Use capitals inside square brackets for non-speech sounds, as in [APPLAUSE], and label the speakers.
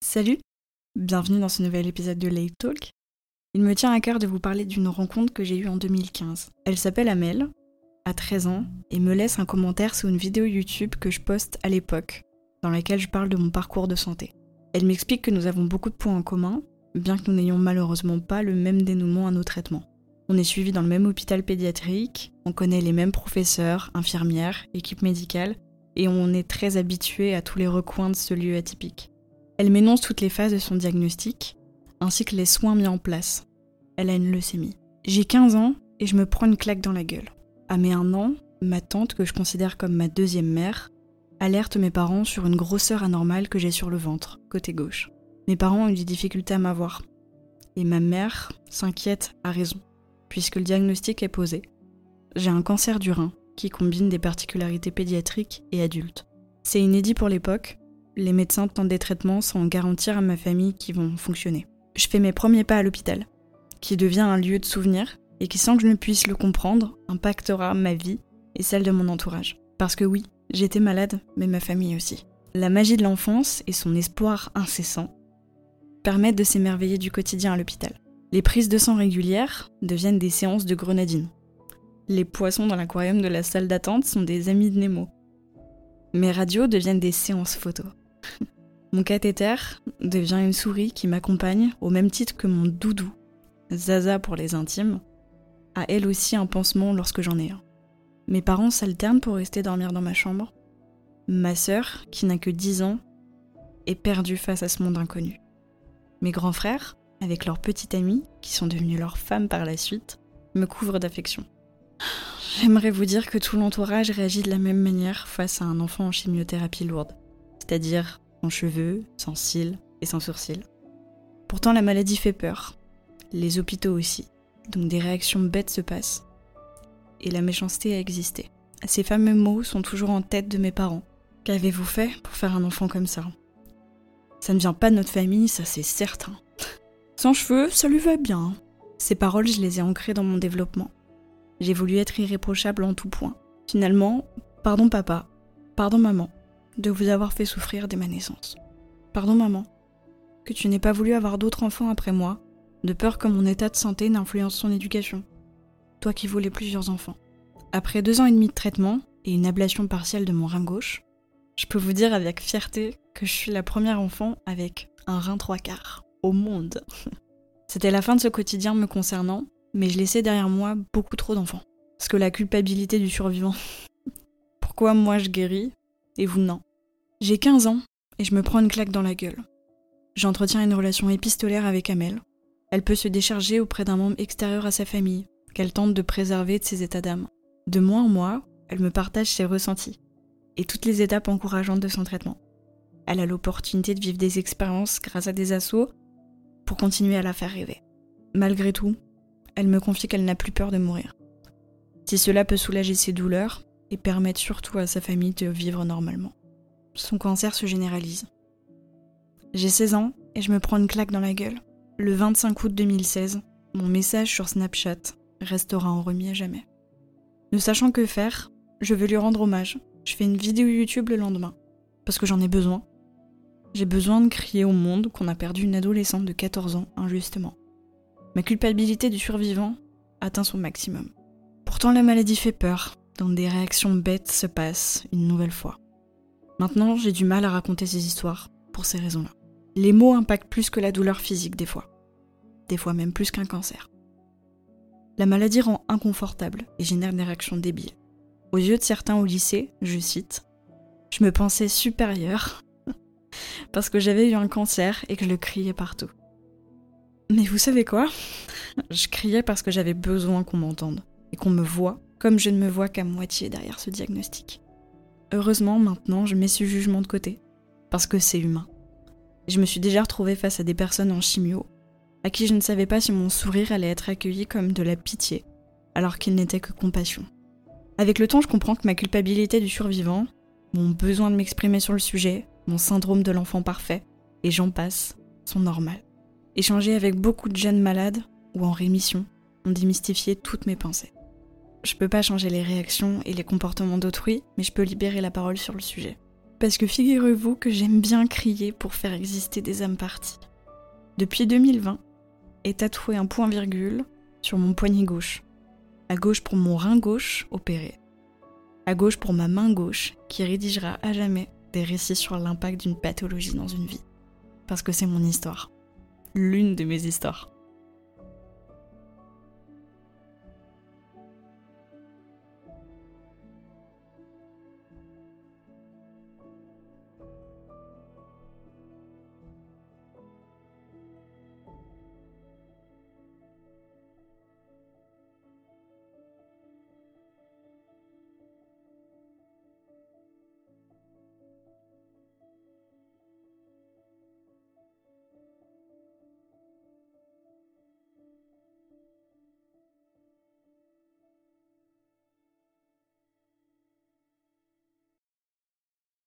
Speaker 1: Salut, bienvenue dans ce nouvel épisode de Late Talk. Il me tient à cœur de vous parler d'une rencontre que j'ai eue en 2015. Elle s'appelle Amel, a 13 ans, et me laisse un commentaire sous une vidéo YouTube que je poste à l'époque, dans laquelle je parle de mon parcours de santé. Elle m'explique que nous avons beaucoup de points en commun, bien que nous n'ayons malheureusement pas le même dénouement à nos traitements. On est suivi dans le même hôpital pédiatrique, on connaît les mêmes professeurs, infirmières, équipe médicale, et on est très habitué à tous les recoins de ce lieu atypique. Elle m'énonce toutes les phases de son diagnostic, ainsi que les soins mis en place. Elle a une leucémie. J'ai 15 ans et je me prends une claque dans la gueule. À mes un an, ma tante, que je considère comme ma deuxième mère, alerte mes parents sur une grosseur anormale que j'ai sur le ventre, côté gauche. Mes parents ont eu des difficultés à m'avoir. Et ma mère s'inquiète à raison, puisque le diagnostic est posé. J'ai un cancer du rein qui combine des particularités pédiatriques et adultes. C'est inédit pour l'époque, les médecins tentent des traitements sans garantir à ma famille qu'ils vont fonctionner. Je fais mes premiers pas à l'hôpital, qui devient un lieu de souvenir et qui, sans que je ne puisse le comprendre, impactera ma vie et celle de mon entourage. Parce que oui, j'étais malade, mais ma famille aussi. La magie de l'enfance et son espoir incessant permettent de s'émerveiller du quotidien à l'hôpital. Les prises de sang régulières deviennent des séances de grenadine. Les poissons dans l'aquarium de la salle d'attente sont des amis de Nemo. Mes radios deviennent des séances photos. [LAUGHS] Mon cathéter devient une souris qui m'accompagne au même titre que mon doudou, Zaza pour les intimes, a elle aussi un pansement lorsque j'en ai un. Mes parents s'alternent pour rester dormir dans ma chambre. Ma sœur, qui n'a que 10 ans, est perdue face à ce monde inconnu. Mes grands frères, avec leurs petite amie, qui sont devenus leurs femmes par la suite, me couvrent d'affection. J'aimerais vous dire que tout l'entourage réagit de la même manière face à un enfant en chimiothérapie lourde c'est-à-dire sans cheveux, sans cils et sans sourcils. Pourtant la maladie fait peur, les hôpitaux aussi, donc des réactions bêtes se passent. Et la méchanceté a existé. Ces fameux mots sont toujours en tête de mes parents. Qu'avez-vous fait pour faire un enfant comme ça? Ça ne vient pas de notre famille, ça c'est certain. Sans cheveux, ça lui va bien. Ces paroles, je les ai ancrées dans mon développement. J'ai voulu être irréprochable en tout point. Finalement, pardon papa, pardon maman, de vous avoir fait souffrir dès ma naissance. Pardon maman, que tu n'aies pas voulu avoir d'autres enfants après moi, de peur que mon état de santé n'influence son éducation. Toi qui voulais plusieurs enfants. Après deux ans et demi de traitement et une ablation partielle de mon rein gauche, je peux vous dire avec fierté que je suis la première enfant avec un rein trois quarts au monde. [LAUGHS] C'était la fin de ce quotidien me concernant, mais je laissais derrière moi beaucoup trop d'enfants. Parce que la culpabilité du survivant. [LAUGHS] Pourquoi moi je guéris et vous non? J'ai 15 ans et je me prends une claque dans la gueule. J'entretiens une relation épistolaire avec Amel. Elle peut se décharger auprès d'un membre extérieur à sa famille, qu'elle tente de préserver de ses états d'âme. De mois en mois, elle me partage ses ressentis et toutes les étapes encourageantes de son traitement. Elle a l'opportunité de vivre des expériences grâce à des assauts pour continuer à la faire rêver. Malgré tout, elle me confie qu'elle n'a plus peur de mourir. Si cela peut soulager ses douleurs et permettre surtout à sa famille de vivre normalement son cancer se généralise. J'ai 16 ans et je me prends une claque dans la gueule. Le 25 août 2016, mon message sur Snapchat restera en remis à jamais. Ne sachant que faire, je veux lui rendre hommage. Je fais une vidéo YouTube le lendemain. Parce que j'en ai besoin. J'ai besoin de crier au monde qu'on a perdu une adolescente de 14 ans injustement. Ma culpabilité du survivant atteint son maximum. Pourtant la maladie fait peur, donc des réactions bêtes se passent une nouvelle fois. Maintenant, j'ai du mal à raconter ces histoires, pour ces raisons-là. Les mots impactent plus que la douleur physique des fois. Des fois même plus qu'un cancer. La maladie rend inconfortable et génère des réactions débiles. Aux yeux de certains au lycée, je cite, je me pensais supérieure [LAUGHS] parce que j'avais eu un cancer et que je le criais partout. Mais vous savez quoi [LAUGHS] Je criais parce que j'avais besoin qu'on m'entende et qu'on me voit comme je ne me vois qu'à moitié derrière ce diagnostic. Heureusement, maintenant, je mets ce jugement de côté, parce que c'est humain. Je me suis déjà retrouvée face à des personnes en chimio, à qui je ne savais pas si mon sourire allait être accueilli comme de la pitié, alors qu'il n'était que compassion. Avec le temps, je comprends que ma culpabilité du survivant, mon besoin de m'exprimer sur le sujet, mon syndrome de l'enfant parfait, et j'en passe, sont normales. Échanger avec beaucoup de jeunes malades ou en rémission ont démystifié toutes mes pensées. Je peux pas changer les réactions et les comportements d'autrui, mais je peux libérer la parole sur le sujet. Parce que figurez-vous que j'aime bien crier pour faire exister des âmes parties. Depuis 2020, est tatoué un point virgule sur mon poignet gauche. À gauche pour mon rein gauche opéré. À gauche pour ma main gauche qui rédigera à jamais des récits sur l'impact d'une pathologie dans une vie. Parce que c'est mon histoire. L'une de mes histoires.